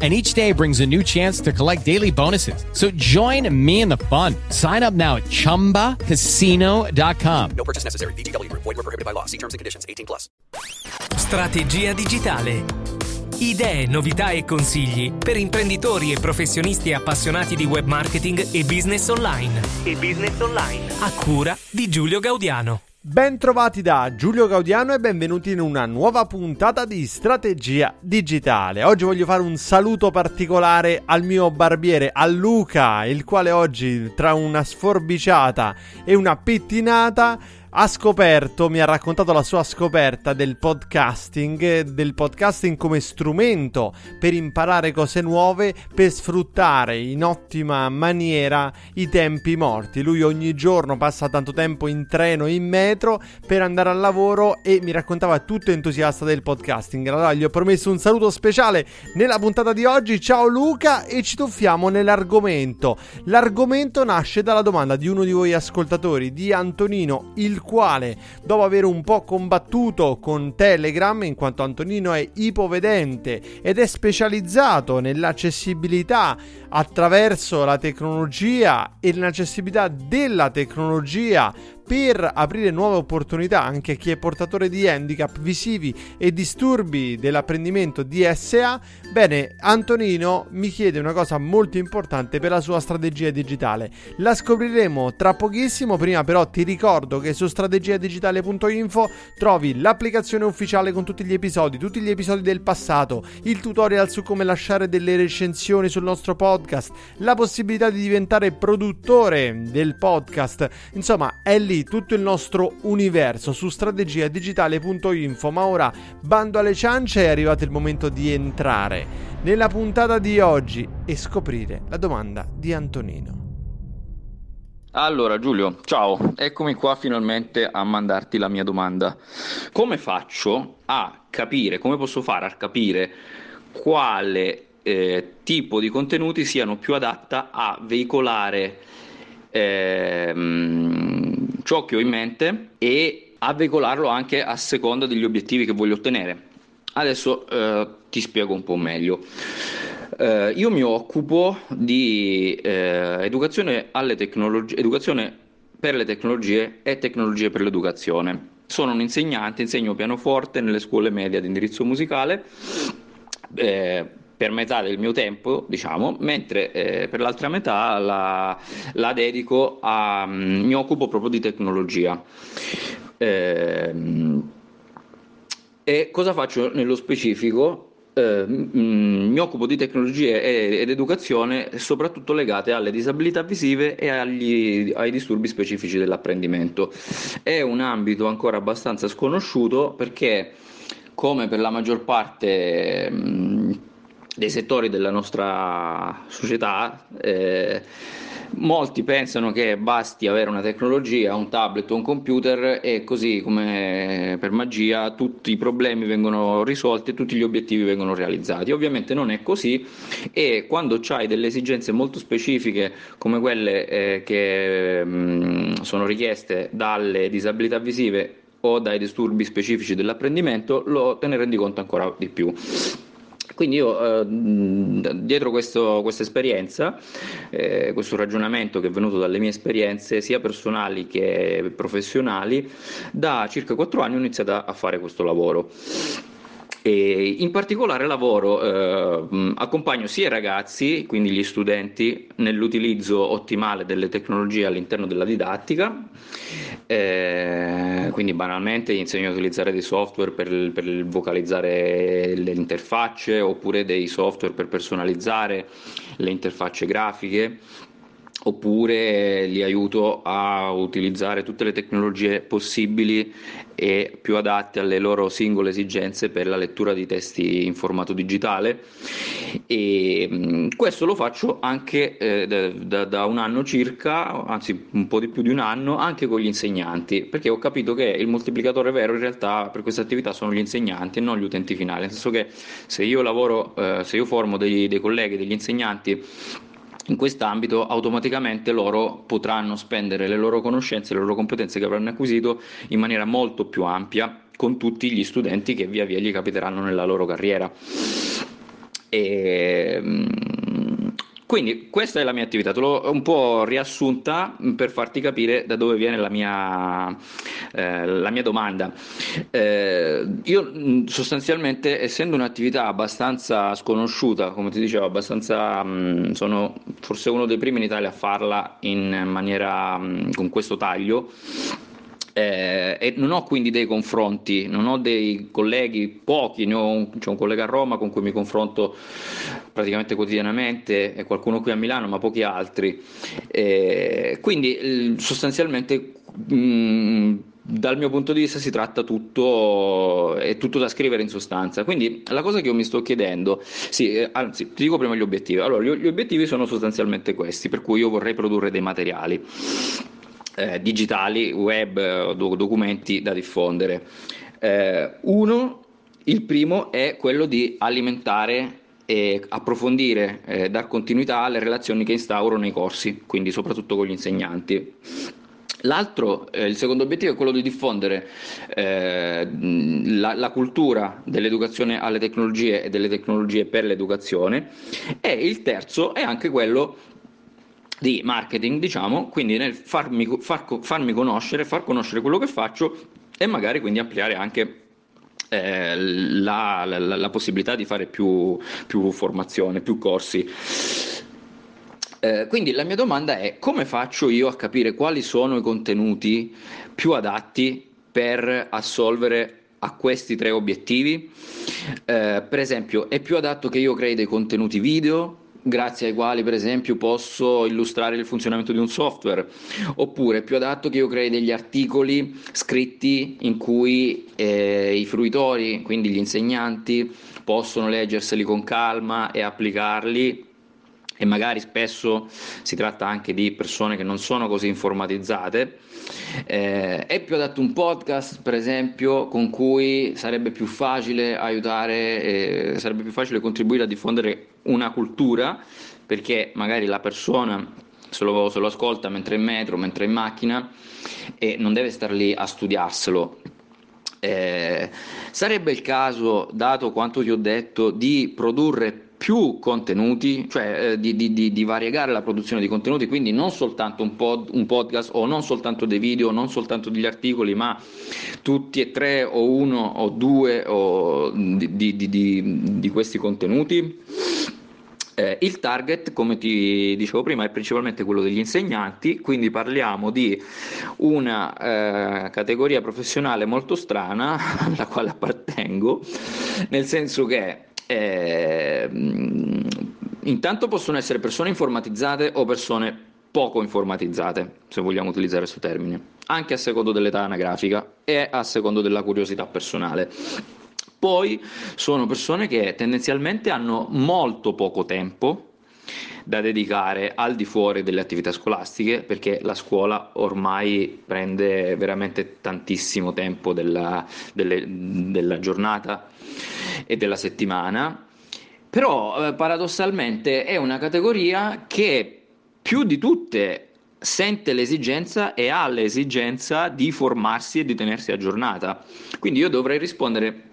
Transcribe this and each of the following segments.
And each day brings a new chance to collect daily bonuses. So join me in the fun. Sign up now at chumbacasino.com. No purchase necessary. VGW Group. Void were prohibited by law. See terms and conditions. 18 plus. Strategia digitale. Idee, novità e consigli per imprenditori e professionisti appassionati di web marketing e business online. E business online. A cura di Giulio Gaudiano. Ben trovati da Giulio Gaudiano e benvenuti in una nuova puntata di Strategia Digitale. Oggi voglio fare un saluto particolare al mio barbiere, a Luca, il quale oggi tra una sforbiciata e una pettinata ha scoperto, mi ha raccontato la sua scoperta del podcasting, del podcasting come strumento per imparare cose nuove, per sfruttare in ottima maniera i tempi morti. Lui ogni giorno passa tanto tempo in treno, in metro per andare al lavoro e mi raccontava tutto entusiasta del podcasting. Allora gli ho promesso un saluto speciale nella puntata di oggi. Ciao Luca e ci tuffiamo nell'argomento. L'argomento nasce dalla domanda di uno di voi ascoltatori, di Antonino, il quale dopo aver un po' combattuto con Telegram in quanto Antonino è ipovedente ed è specializzato nell'accessibilità attraverso la tecnologia e l'accessibilità della tecnologia per aprire nuove opportunità anche a chi è portatore di handicap visivi e disturbi dell'apprendimento DSA, bene, Antonino mi chiede una cosa molto importante per la sua strategia digitale. La scopriremo tra pochissimo, prima però ti ricordo che su strategiadigitale.info trovi l'applicazione ufficiale con tutti gli episodi, tutti gli episodi del passato, il tutorial su come lasciare delle recensioni sul nostro podcast, la possibilità di diventare produttore del podcast, insomma è lì tutto il nostro universo su strategiadigitale.info. Ma ora bando alle ciance, è arrivato il momento di entrare nella puntata di oggi e scoprire la domanda di Antonino. Allora Giulio, ciao, eccomi qua finalmente a mandarti la mia domanda. Come faccio a capire, come posso fare a capire quale eh, tipo di contenuti siano più adatta a veicolare ehm, ciò che ho in mente e a veicolarlo anche a seconda degli obiettivi che voglio ottenere. Adesso eh, ti spiego un po' meglio. Eh, io mi occupo di eh, educazione, alle tecnologie, educazione per le tecnologie e tecnologie per l'educazione. Sono un insegnante, insegno pianoforte nelle scuole medie ad indirizzo musicale. Eh, per metà del mio tempo, diciamo, mentre eh, per l'altra metà la, la dedico a. Mm, mi occupo proprio di tecnologia. Eh, e cosa faccio nello specifico? Eh, mi occupo di tecnologie ed educazione soprattutto legate alle disabilità visive e agli, ai disturbi specifici dell'apprendimento. È un ambito ancora abbastanza sconosciuto perché, come per la maggior parte mh, dei settori della nostra società, eh, molti pensano che basti avere una tecnologia, un tablet o un computer e così come per magia tutti i problemi vengono risolti e tutti gli obiettivi vengono realizzati. Ovviamente non è così e quando hai delle esigenze molto specifiche come quelle eh, che mh, sono richieste dalle disabilità visive o dai disturbi specifici dell'apprendimento, lo, te ne rendi conto ancora di più. Quindi io, eh, dietro questa esperienza, eh, questo ragionamento che è venuto dalle mie esperienze, sia personali che professionali, da circa quattro anni ho iniziato a fare questo lavoro. E in particolare lavoro, eh, accompagno sia i ragazzi, quindi gli studenti, nell'utilizzo ottimale delle tecnologie all'interno della didattica, eh, quindi banalmente insegno a utilizzare dei software per, per vocalizzare le interfacce oppure dei software per personalizzare le interfacce grafiche oppure li aiuto a utilizzare tutte le tecnologie possibili e più adatte alle loro singole esigenze per la lettura di testi in formato digitale. E questo lo faccio anche eh, da, da, un anno circa, anzi un po' di più di un anno, anche con gli insegnanti, perché ho capito che il moltiplicatore vero in realtà per queste attività sono gli insegnanti e non gli utenti finali, nel senso che se io lavoro, eh, se io formo dei, dei colleghi, degli insegnanti in quest'ambito automaticamente loro potranno spendere le loro conoscenze, le loro competenze che avranno acquisito in maniera molto più ampia con tutti gli studenti che via via gli capiteranno nella loro carriera. E, quindi questa è la mia attività, te l'ho un po' riassunta per farti capire da dove viene la mia, eh, la mia domanda. Eh, io sostanzialmente, essendo un'attività abbastanza sconosciuta, come ti dicevo, abbastanza, mh, sono forse uno dei primi in Italia a farla in maniera mh, con questo taglio, eh, e non ho quindi dei confronti, non ho dei colleghi, pochi, ne ho un, c'è un collega a Roma con cui mi confronto praticamente quotidianamente e qualcuno qui a Milano, ma pochi altri. Eh, quindi sostanzialmente mh, dal mio punto di vista si tratta tutto, è tutto da scrivere in sostanza. Quindi la cosa che io mi sto chiedendo, sì, eh, anzi, ti dico prima gli obiettivi. Allora, gli, gli obiettivi sono sostanzialmente questi, per cui io vorrei produrre dei materiali eh, digitali, web, eh, documenti da diffondere. Eh, uno, il primo è quello di alimentare e approfondire, eh, dar continuità alle relazioni che instauro nei corsi, quindi soprattutto con gli insegnanti. L'altro, eh, il secondo obiettivo è quello di diffondere eh, la, la, cultura dell'educazione alle tecnologie e delle tecnologie per l'educazione e il terzo è anche quello di marketing, diciamo, quindi nel farmi, far, farmi conoscere, far conoscere quello che faccio e magari quindi ampliare anche eh, la, la, la, possibilità di fare più, più formazione, più corsi. Eh, quindi la mia domanda è come faccio io a capire quali sono i contenuti più adatti per assolvere a questi tre obiettivi? Eh, per esempio, è più adatto che io crei dei contenuti video grazie ai quali per esempio posso illustrare il funzionamento di un software. Oppure è più adatto che io crei degli articoli scritti in cui eh, i fruitori quindi gli insegnanti possono leggerseli con calma e applicarli e magari spesso si tratta anche di persone che non sono così informatizzate. Eh, è più adatto un podcast, per esempio, con cui sarebbe più facile aiutare, eh, sarebbe più facile contribuire a diffondere una cultura, perché magari la persona se lo, se lo ascolta mentre è in metro, mentre è in macchina e non deve star lì a studiarselo. Eh, sarebbe il caso, dato quanto ti ho detto, di produrre più contenuti, cioè eh, di, di, di, variegare la produzione di contenuti, quindi non soltanto un, pod, un, podcast o non soltanto dei video, non soltanto degli articoli, ma tutti e tre o uno o due o di, di questi contenuti. Eh, il target, come ti dicevo prima, è principalmente quello degli insegnanti, quindi parliamo di una eh, categoria professionale molto strana alla quale appartengo, nel senso che eh, intanto possono essere persone informatizzate o persone poco informatizzate, se vogliamo utilizzare questo termine, anche a secondo dell'età anagrafica e a secondo della curiosità personale. Poi sono persone che tendenzialmente hanno molto poco tempo da dedicare al di fuori delle attività scolastiche perché la scuola ormai prende veramente tantissimo tempo della, delle, della giornata e della settimana, però eh, paradossalmente è una categoria che più di tutte sente l'esigenza e ha l'esigenza di formarsi e di tenersi aggiornata. Quindi io dovrei rispondere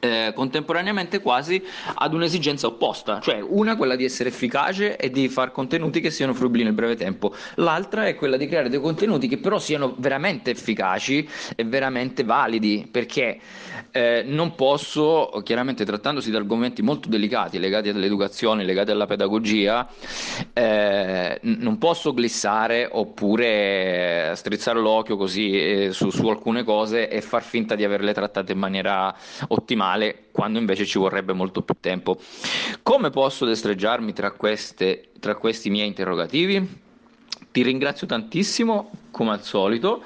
eh, contemporaneamente quasi ad un'esigenza opposta, cioè una quella di essere efficace e di fare contenuti che siano fruibili nel breve tempo, l'altra è quella di creare dei contenuti che però siano veramente efficaci e veramente validi, perché eh, non posso, chiaramente trattandosi di argomenti molto delicati legati all'educazione, legati alla pedagogia, eh, non posso glissare oppure strizzare l'occhio così eh, su, su alcune cose e far finta di averle trattate in maniera ottimale male quando invece ci vorrebbe molto più tempo. Come posso destreggiarmi tra, queste, tra questi miei interrogativi? Ti ringrazio tantissimo, come al solito,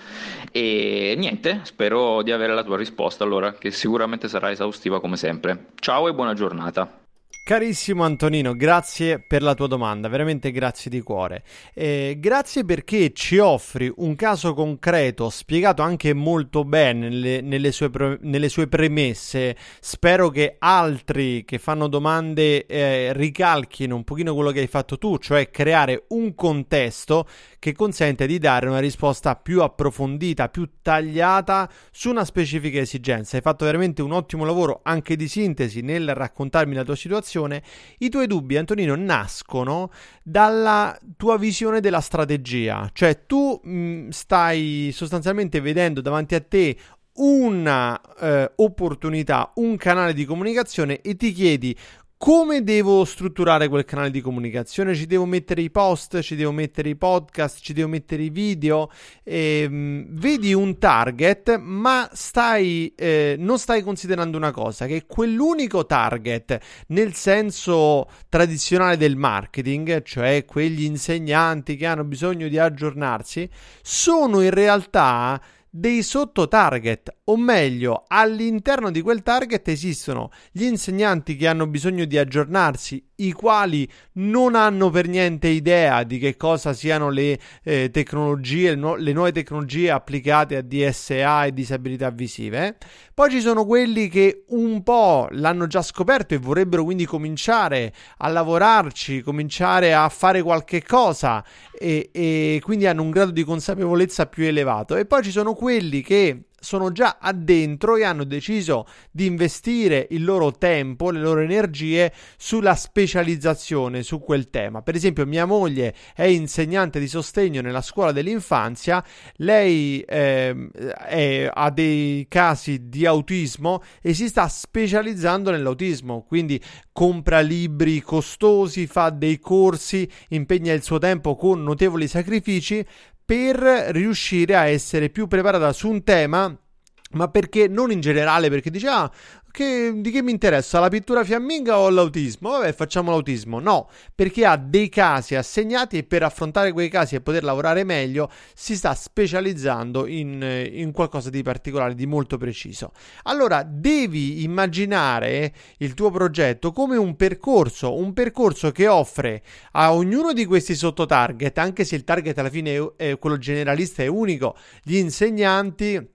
e niente, spero di avere la tua risposta allora, che sicuramente sarà esaustiva come sempre. Ciao e buona giornata. Carissimo Antonino, grazie per la tua domanda, veramente grazie di cuore. Eh, grazie perché ci offri un caso concreto, spiegato anche molto bene nelle, nelle, sue, nelle sue, premesse. Spero che altri che fanno domande eh, ricalchino un pochino quello che hai fatto tu, cioè creare un contesto che consente di dare una risposta più approfondita, più tagliata su una specifica esigenza. Hai fatto veramente un ottimo lavoro anche di sintesi nel raccontarmi la tua situazione. I tuoi dubbi, Antonino, nascono dalla tua visione della strategia, cioè tu mh, stai sostanzialmente vedendo davanti a te una eh, opportunità, un canale di comunicazione e ti chiedi come devo strutturare quel canale di comunicazione? Ci devo mettere i post, ci devo mettere i podcast, ci devo mettere i video. Ehm, vedi un target, ma stai, eh, non stai considerando una cosa, che quell'unico target nel senso tradizionale del marketing, cioè quegli insegnanti che hanno bisogno di aggiornarsi, sono in realtà dei sotto target, o meglio, all'interno di quel target esistono gli insegnanti che hanno bisogno di aggiornarsi, i quali non hanno per niente idea di che cosa siano le eh, tecnologie, no, le nuove tecnologie applicate a DSA e disabilità visive. Poi ci sono quelli che un po' l'hanno già scoperto e vorrebbero quindi cominciare a lavorarci, cominciare a fare qualche cosa e, e quindi hanno un grado di consapevolezza più elevato. E poi ci sono quelli che sono già addentro e hanno deciso di investire il loro tempo, le loro energie sulla specializzazione su quel tema. Per esempio, mia moglie è insegnante di sostegno nella scuola dell'infanzia, lei eh, è, ha dei casi di autismo e si sta specializzando nell'autismo, quindi compra libri costosi, fa dei corsi, impegna il suo tempo con notevoli sacrifici per riuscire a essere più preparata su un tema ma perché non in generale, perché dice ah, che, di che mi interessa? La pittura fiamminga o l'autismo? Vabbè, facciamo l'autismo. No, perché ha dei casi assegnati e per affrontare quei casi e poter lavorare meglio si sta specializzando in, in qualcosa di particolare, di molto preciso. Allora, devi immaginare il tuo progetto come un percorso, un percorso che offre a ognuno di questi sottotarget, anche se il target alla fine è, è quello generalista e unico, gli insegnanti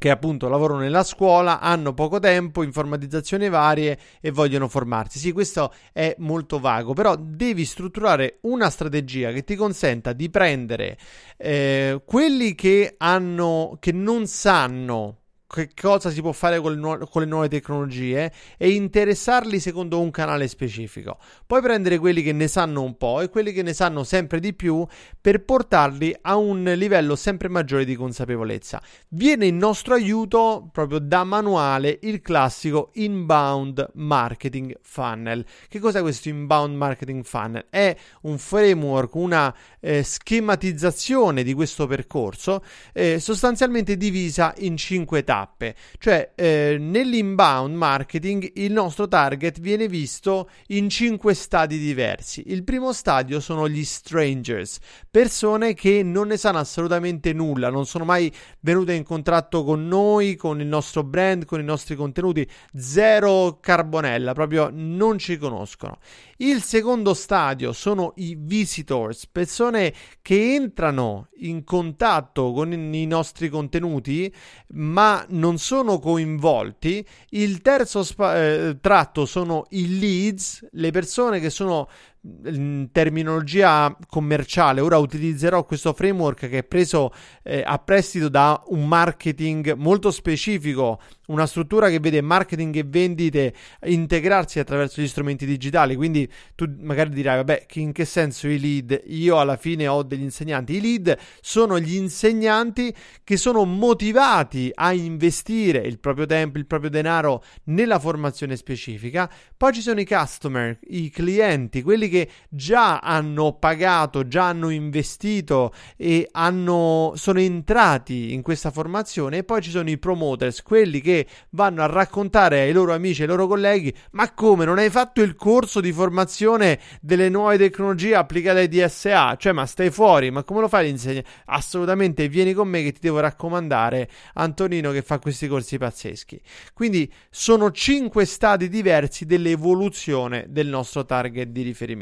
che appunto lavorano nella scuola, hanno poco tempo, informatizzazioni varie e vogliono formarsi. Sì, questo è molto vago, però devi strutturare una strategia che ti consenta di prendere eh, quelli che hanno che non sanno che cosa si può fare con le, nu- con le, nuove tecnologie e interessarli secondo un canale specifico. Poi prendere quelli che ne sanno un po' e quelli che ne sanno sempre di più per portarli a un livello sempre maggiore di consapevolezza. Viene in nostro aiuto proprio da manuale il classico inbound marketing funnel. Che cos'è questo inbound marketing funnel? È un framework, una eh, schematizzazione di questo percorso eh, sostanzialmente divisa in cinque tappe tappe. Cioè, eh, nell'inbound marketing il nostro target viene visto in cinque stadi diversi. Il primo stadio sono gli strangers, persone che non ne sanno assolutamente nulla, non sono mai venute in contatto con noi, con il nostro brand, con i nostri contenuti, zero carbonella, proprio non ci conoscono. Il secondo stadio sono i visitors, persone che entrano in contatto con i nostri contenuti ma non sono coinvolti. Il terzo spa- eh, tratto sono i leads, le persone che sono in terminologia commerciale, ora utilizzerò questo framework che è preso eh, a prestito da un marketing molto specifico, una struttura che vede marketing e vendite integrarsi attraverso gli strumenti digitali. Quindi tu magari dirai, vabbè, in che senso i lead? Io alla fine ho degli insegnanti. I lead sono gli insegnanti che sono motivati a investire il proprio tempo, il proprio denaro nella formazione specifica. Poi ci sono i customer, i clienti, quelli che già hanno pagato, già hanno investito e hanno, sono entrati in questa formazione. E poi ci sono i promoters, quelli che vanno a raccontare ai loro amici, ai loro colleghi: Ma come non hai fatto il corso di formazione delle nuove tecnologie applicate ai DSA? Cioè, ma stai fuori, ma come lo fai l'insegnante? Assolutamente, vieni con me che ti devo raccomandare Antonino che fa questi corsi pazzeschi. Quindi sono cinque stadi diversi dell'evoluzione del nostro target di riferimento.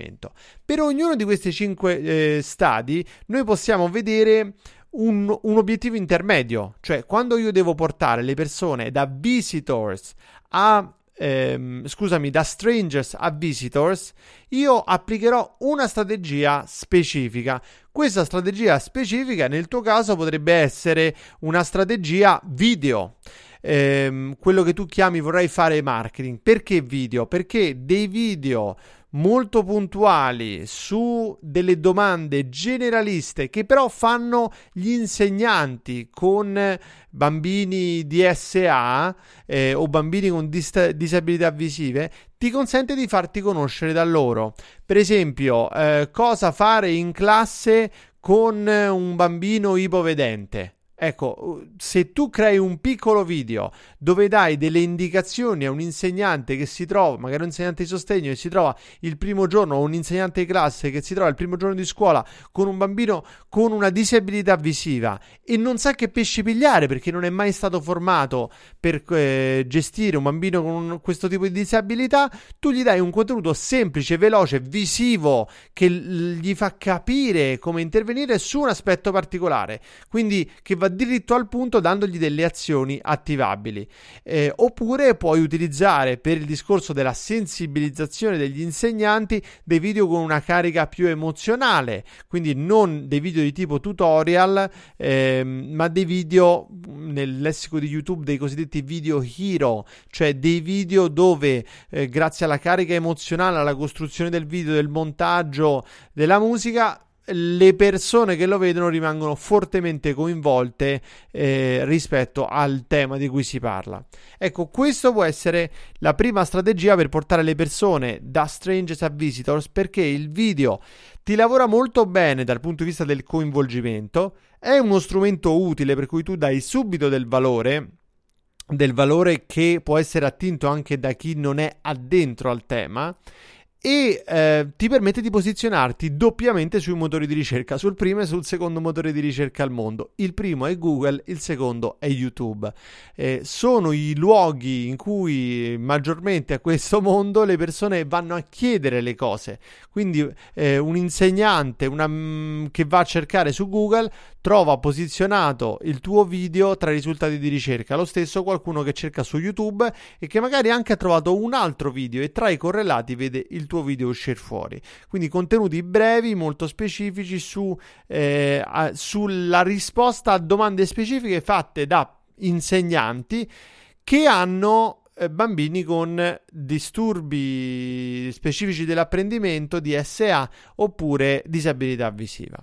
Per ognuno di questi cinque eh, stadi, noi possiamo vedere un, un obiettivo intermedio, cioè quando io devo portare le persone da visitors a ehm, scusami, da strangers a visitors, io applicherò una strategia specifica. Questa strategia specifica nel tuo caso potrebbe essere una strategia video. Ehm, quello che tu chiami vorrei fare marketing. Perché video? Perché dei video molto puntuali su delle domande generaliste che però fanno gli insegnanti con bambini DSA eh, o bambini con dis- disabilità visive ti consente di farti conoscere da loro. Per esempio, eh, cosa fare in classe con un bambino ipovedente. Ecco, se tu crei un piccolo video dove dai delle indicazioni a un insegnante che si trova, magari un insegnante di sostegno che si trova il primo giorno o un insegnante di classe che si trova il primo giorno di scuola con un bambino con una disabilità visiva e non sa che pesci pigliare perché non è mai stato formato per eh, gestire un bambino con un, questo tipo di disabilità, tu gli dai un contenuto semplice, veloce, visivo che gli fa capire come intervenire su un aspetto particolare. Quindi che va diritto al punto dandogli delle azioni attivabili. Eh, oppure puoi utilizzare per il discorso della sensibilizzazione degli insegnanti dei video con una carica più emozionale, quindi non dei video di tipo tutorial, ehm, ma dei video nel lessico di YouTube dei cosiddetti video hero, cioè dei video dove eh, grazie alla carica emozionale, alla costruzione del video, del montaggio, della musica le persone che lo vedono rimangono fortemente coinvolte eh, rispetto al tema di cui si parla. Ecco, questo può essere la prima strategia per portare le persone da strangers a visitors perché il video ti lavora molto bene dal punto di vista del coinvolgimento, è uno strumento utile per cui tu dai subito del valore del valore che può essere attinto anche da chi non è addentro al tema e eh, ti permette di posizionarti doppiamente sui motori di ricerca, sul primo e sul secondo motore di ricerca al mondo. Il primo è Google, il secondo è YouTube. Eh, sono i luoghi in cui maggiormente a questo mondo le persone vanno a chiedere le cose. Quindi eh, un insegnante una, mm, che va a cercare su Google trova posizionato il tuo video tra i risultati di ricerca. Lo stesso qualcuno che cerca su YouTube e che magari anche ha trovato un altro video e tra i correlati vede il tuo video uscire fuori. Quindi contenuti brevi, molto specifici su, eh, a, sulla risposta a domande specifiche fatte da insegnanti che hanno eh, bambini con disturbi specifici dell'apprendimento, DSA oppure disabilità visiva.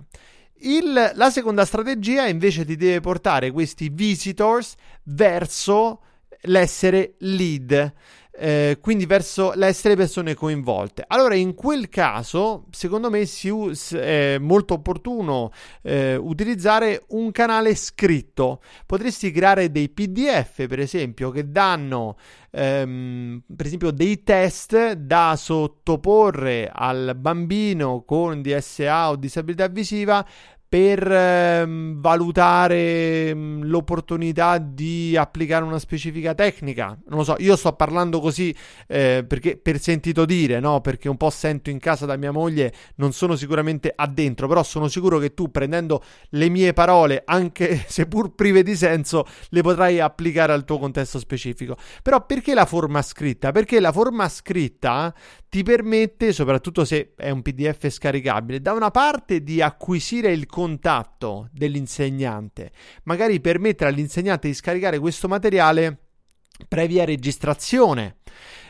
Il, la seconda strategia invece ti deve portare questi visitors verso l'essere lead eh, quindi verso l'essere persone coinvolte. Allora, in quel caso, secondo me si us- è molto opportuno eh, utilizzare un canale scritto. Potresti creare dei PDF, per esempio, che danno ehm, per esempio dei test da sottoporre al bambino con DSA o disabilità visiva per ehm, valutare mh, l'opportunità di applicare una specifica tecnica. Non lo so, io sto parlando così eh, perché per sentito dire, no? Perché un po' sento in casa da mia moglie, non sono sicuramente addentro, però sono sicuro che tu prendendo le mie parole, anche seppur prive di senso, le potrai applicare al tuo contesto specifico. Però perché la forma scritta? Perché la forma scritta ti permette, soprattutto se è un PDF scaricabile, da una parte di acquisire il contatto dell'insegnante, magari permettere all'insegnante di scaricare questo materiale previa registrazione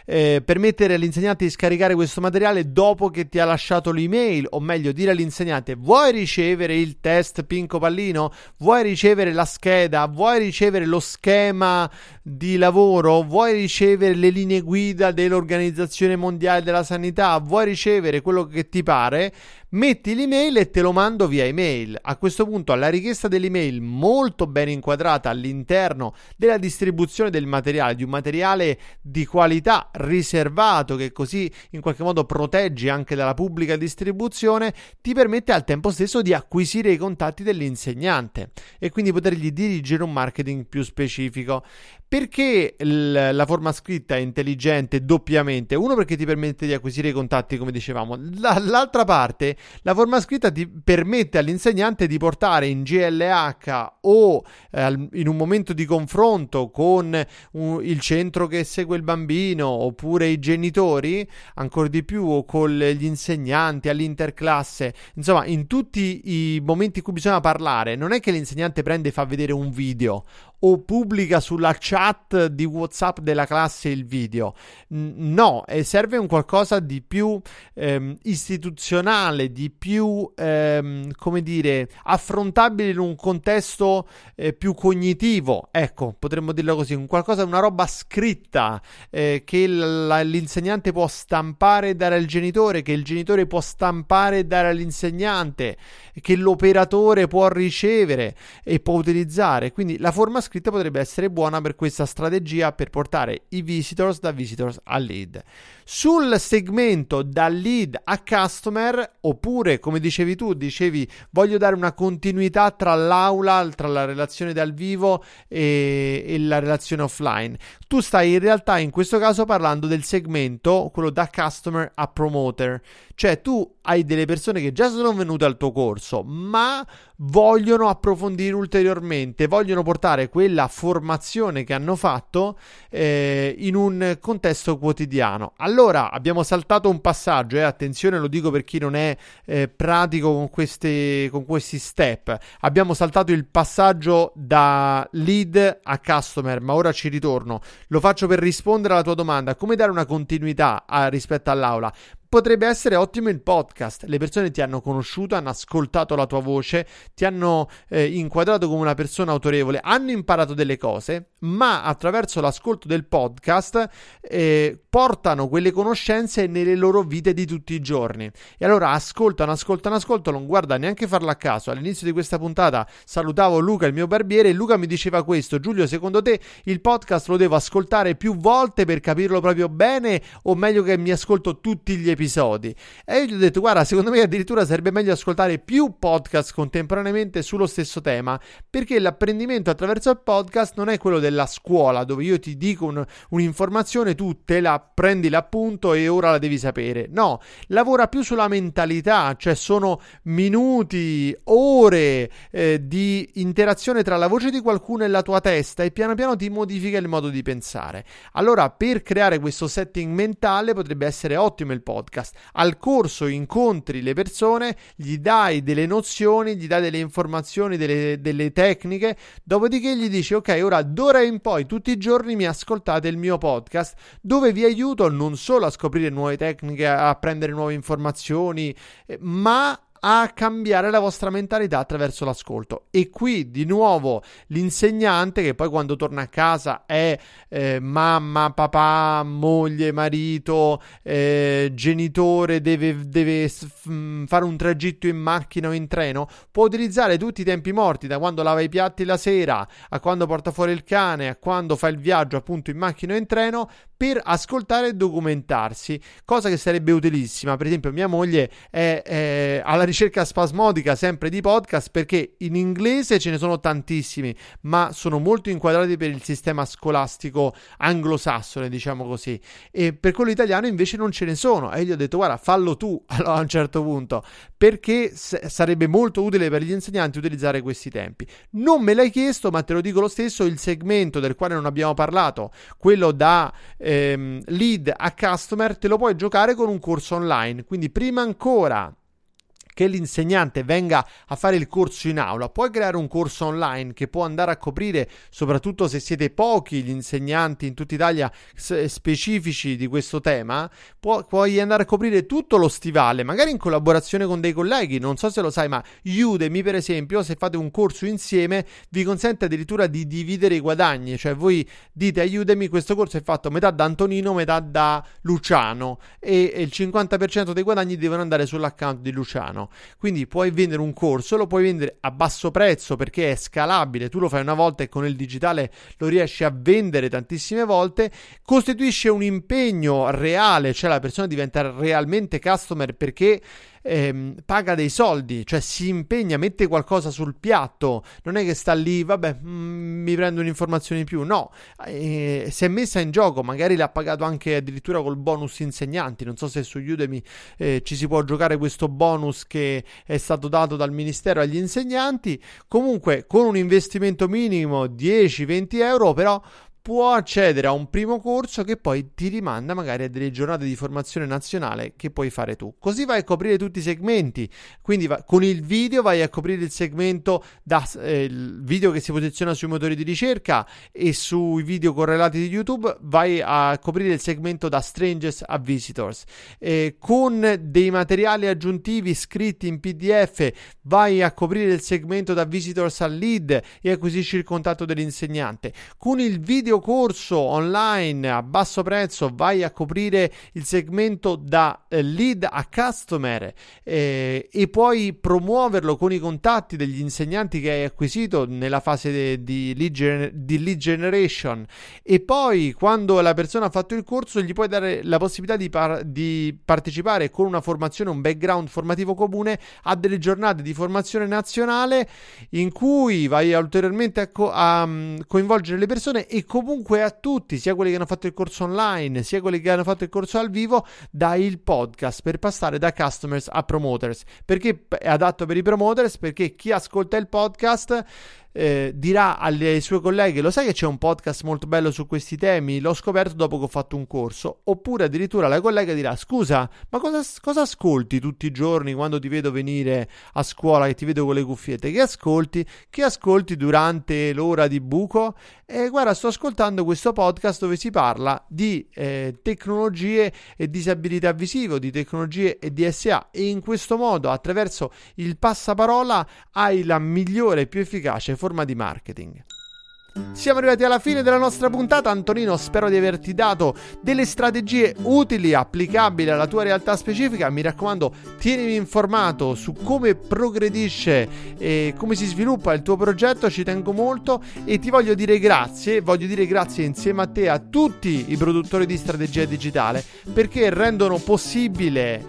eh, permettere all'insegnante di scaricare questo materiale dopo che ti ha lasciato l'email, o meglio dire all'insegnante vuoi ricevere il test Pinco Pallino? Vuoi ricevere la scheda? Vuoi ricevere lo schema di lavoro? Vuoi ricevere le linee guida dell'Organizzazione Mondiale della Sanità? Vuoi ricevere quello che ti pare? metti l'email e te lo mando via email. A questo punto, alla richiesta dell'email molto ben inquadrata all'interno della distribuzione del materiale, di un materiale di qualità riservato che così in qualche modo protegge anche dalla pubblica distribuzione, ti permette al tempo stesso di acquisire i contatti dell'insegnante e quindi potergli dirigere un marketing più specifico. Perché l- la forma scritta è intelligente doppiamente? Uno perché ti permette di acquisire i contatti, come dicevamo. L'altra parte, la forma scritta ti permette all'insegnante di portare in GLH o eh, in un momento di confronto con un, il centro che segue il bambino oppure i genitori, ancora di più, o con gli insegnanti all'interclasse. Insomma, in tutti i momenti in cui bisogna parlare, non è che l'insegnante prende e fa vedere un video o pubblica sulla chat di WhatsApp della classe il video. no, serve un qualcosa di più ehm, istituzionale, di più, ehm, come dire, affrontabile in un contesto eh, più cognitivo. Ecco, potremmo dirlo così, un qualcosa, una roba scritta eh, che l- l'insegnante può stampare e dare al genitore, che il genitore può stampare e dare all'insegnante, che l'operatore può ricevere e può utilizzare. Quindi la forma scritta potrebbe essere buona per questa strategia per portare i visitors da visitors a lead. Sul segmento da lead a customer, oppure come dicevi tu, dicevi voglio dare una continuità tra l'aula, tra la relazione dal vivo e, e la relazione offline. Tu stai in realtà in questo caso parlando del segmento, quello da customer a promoter. Cioè tu hai delle persone che già sono venute al tuo corso, ma vogliono approfondire ulteriormente, vogliono portare quella formazione che hanno fatto eh, in un contesto quotidiano. Allora abbiamo saltato un passaggio, eh, attenzione, lo dico per chi non è eh, pratico con, queste, con questi step. Abbiamo saltato il passaggio da lead a customer, ma ora ci ritorno. Lo faccio per rispondere alla tua domanda: come dare una continuità a, rispetto all'aula? Potrebbe essere ottimo il podcast. Le persone ti hanno conosciuto, hanno ascoltato la tua voce, ti hanno eh, inquadrato come una persona autorevole, hanno imparato delle cose, ma attraverso l'ascolto del podcast eh, portano quelle conoscenze nelle loro vite di tutti i giorni. E allora ascoltano, ascoltano, ascoltano, non guarda neanche farlo a caso. All'inizio di questa puntata salutavo Luca, il mio barbiere, e Luca mi diceva questo: Giulio, secondo te il podcast lo devo ascoltare più volte per capirlo proprio bene, o meglio che mi ascolto tutti gli episodi? Episodi. E io gli ho detto, guarda, secondo me addirittura sarebbe meglio ascoltare più podcast contemporaneamente sullo stesso tema, perché l'apprendimento attraverso il podcast non è quello della scuola, dove io ti dico un, un'informazione, tu te la prendi l'appunto e ora la devi sapere. No, lavora più sulla mentalità, cioè sono minuti, ore eh, di interazione tra la voce di qualcuno e la tua testa e piano piano ti modifica il modo di pensare. Allora, per creare questo setting mentale potrebbe essere ottimo il podcast podcast. Al corso incontri le persone, gli dai delle nozioni, gli dai delle informazioni, delle, delle tecniche, dopodiché gli dici ok, ora d'ora in poi tutti i giorni mi ascoltate il mio podcast dove vi aiuto non solo a scoprire nuove tecniche, a prendere nuove informazioni, eh, ma a cambiare la vostra mentalità attraverso l'ascolto. E qui di nuovo l'insegnante, che poi quando torna a casa è eh, mamma, papà, moglie, marito, eh, genitore, deve, deve mm, fare un tragitto in macchina o in treno, può utilizzare tutti i tempi morti, da quando lava i piatti la sera, a quando porta fuori il cane, a quando fa il viaggio appunto in macchina o in treno, per ascoltare e documentarsi, cosa che sarebbe utilissima. Per esempio, mia moglie è, è alla ricerca ricerca spasmodica sempre di podcast perché in inglese ce ne sono tantissimi, ma sono molto inquadrati per il sistema scolastico anglosassone, diciamo così. E per quello italiano invece non ce ne sono. E gli ho detto, guarda, fallo tu a un certo punto, perché s- sarebbe molto utile per gli insegnanti utilizzare questi tempi. Non me l'hai chiesto, ma te lo dico lo stesso, il segmento del quale non abbiamo parlato, quello da ehm, lead a customer, te lo puoi giocare con un corso online. Quindi prima ancora che l'insegnante venga a fare il corso in aula, puoi creare un corso online che può andare a coprire, soprattutto se siete pochi gli insegnanti in tutta Italia specifici di questo tema, può, puoi andare a coprire tutto lo stivale, magari in collaborazione con dei colleghi. Non so se lo sai, ma Udemy, per esempio, se fate un corso insieme, vi consente addirittura di dividere i guadagni. Cioè, voi dite a questo corso è fatto metà da Antonino, metà da Luciano, e, e il 50% dei guadagni devono andare sull'account di Luciano. Quindi puoi vendere un corso, lo puoi vendere a basso prezzo perché è scalabile, tu lo fai una volta e con il digitale lo riesci a vendere tantissime volte, costituisce un impegno reale, cioè la persona diventa realmente customer perché ehm, paga dei soldi, cioè si impegna, mette qualcosa sul piatto, non è che sta lì, vabbè, mm, mi prendo un'informazione in più, no, eh, si è messa in gioco, magari l'ha pagato anche addirittura col bonus insegnanti, non so se su Udemy eh, ci si può giocare questo bonus che è stato dato dal ministero agli insegnanti, comunque con un investimento minimo 10-20 euro, però può accedere a un primo corso che poi ti rimanda magari a delle giornate di formazione nazionale che puoi fare tu. Così vai a coprire tutti i segmenti. Quindi va, con il video vai a coprire il segmento da eh, il video che si posiziona sui motori di ricerca e sui video correlati di YouTube vai a coprire il segmento da strangers a visitors. Eh, con dei materiali aggiuntivi scritti in PDF vai a coprire il segmento da visitors a lead e acquisisci il contatto dell'insegnante. Con il video corso online a basso prezzo vai a coprire il segmento da eh, lead a customer eh, e puoi promuoverlo con i contatti degli insegnanti che hai acquisito nella fase de, di, lead gener- di lead generation. E poi quando la persona ha fatto il corso gli puoi dare la possibilità di, par- di partecipare con una formazione, un background formativo comune a delle giornate di formazione nazionale in cui vai ulteriormente a, co- a um, coinvolgere le persone e comunque comunque a tutti, sia quelli che hanno fatto il corso online, sia quelli che hanno fatto il corso al vivo, dai il podcast per passare da customers a promoters. Perché è adatto per i promoters? Perché chi ascolta il podcast eh, dirà alle sue colleghe: Lo sai che c'è un podcast molto bello su questi temi? L'ho scoperto dopo che ho fatto un corso. Oppure addirittura la collega dirà: Scusa, ma cosa, cosa ascolti tutti i giorni quando ti vedo venire a scuola e ti vedo con le cuffiette? Che ascolti? Che ascolti durante l'ora di buco? E guarda, sto ascoltando questo podcast dove si parla di eh, tecnologie e disabilità visive, di tecnologie e DSA. E in questo modo, attraverso il passaparola, hai la migliore e più efficace forma forma di marketing. Siamo arrivati alla fine della nostra puntata. Antonino, spero di averti dato delle strategie utili, applicabili alla tua realtà specifica. Mi raccomando, tienimi informato su come progredisce e come si sviluppa il tuo progetto. Ci tengo molto e ti voglio dire grazie. Voglio dire grazie insieme a te a tutti i produttori di strategia digitale perché rendono possibile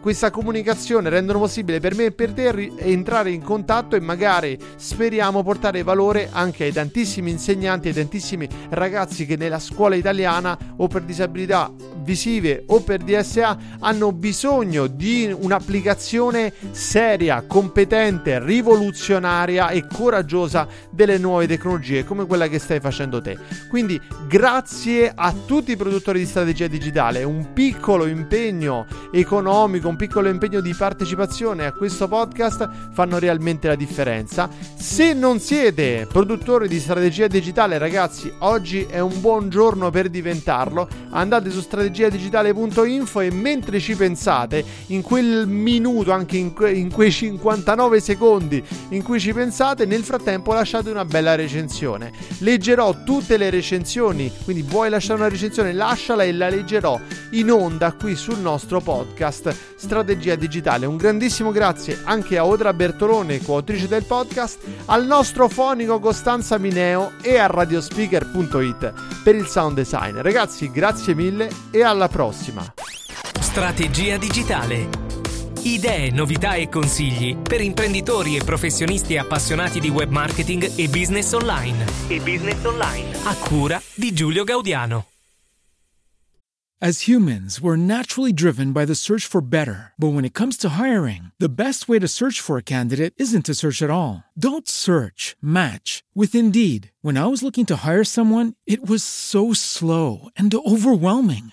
questa comunicazione, rendono possibile per me e per te entrare in contatto e magari speriamo portare valore anche ai tantissimi tantissimi insegnanti e tantissimi ragazzi che nella scuola italiana o per disabilità visive o per DSA hanno bisogno di un'applicazione seria, competente, rivoluzionaria e coraggiosa delle nuove tecnologie come quella che stai facendo te. Quindi grazie a tutti i produttori di strategia digitale, un piccolo impegno economico, un piccolo impegno di partecipazione a questo podcast fanno realmente la differenza. Se non siete produttori di strategia strategia digitale, ragazzi, oggi è un buon giorno per diventarlo. Andate su strategiadigitale.info e mentre ci pensate, in quel minuto, anche in, que- in quei 59 secondi in cui ci pensate, nel frattempo lasciate una bella recensione. Leggerò tutte le recensioni, quindi vuoi lasciare una recensione, lasciala e la leggerò in onda qui sul nostro podcast Strategia Digitale. Un grandissimo grazie anche a Odra Bertolone, coautrice del podcast, al nostro fonico Costanza Mineo e a radiospeaker.it per il sound design. Ragazzi, grazie mille e alla prossima. Strategia digitale Idee, novità e consigli per imprenditori e professionisti appassionati di web marketing e business online. E business online. A cura di Giulio Gaudiano. As humans, we're naturally driven by the search for better. But when it comes to hiring, the best way to search for a candidate isn't to search at all. Don't search, match with Indeed. When I was looking to hire someone, it was so slow and overwhelming.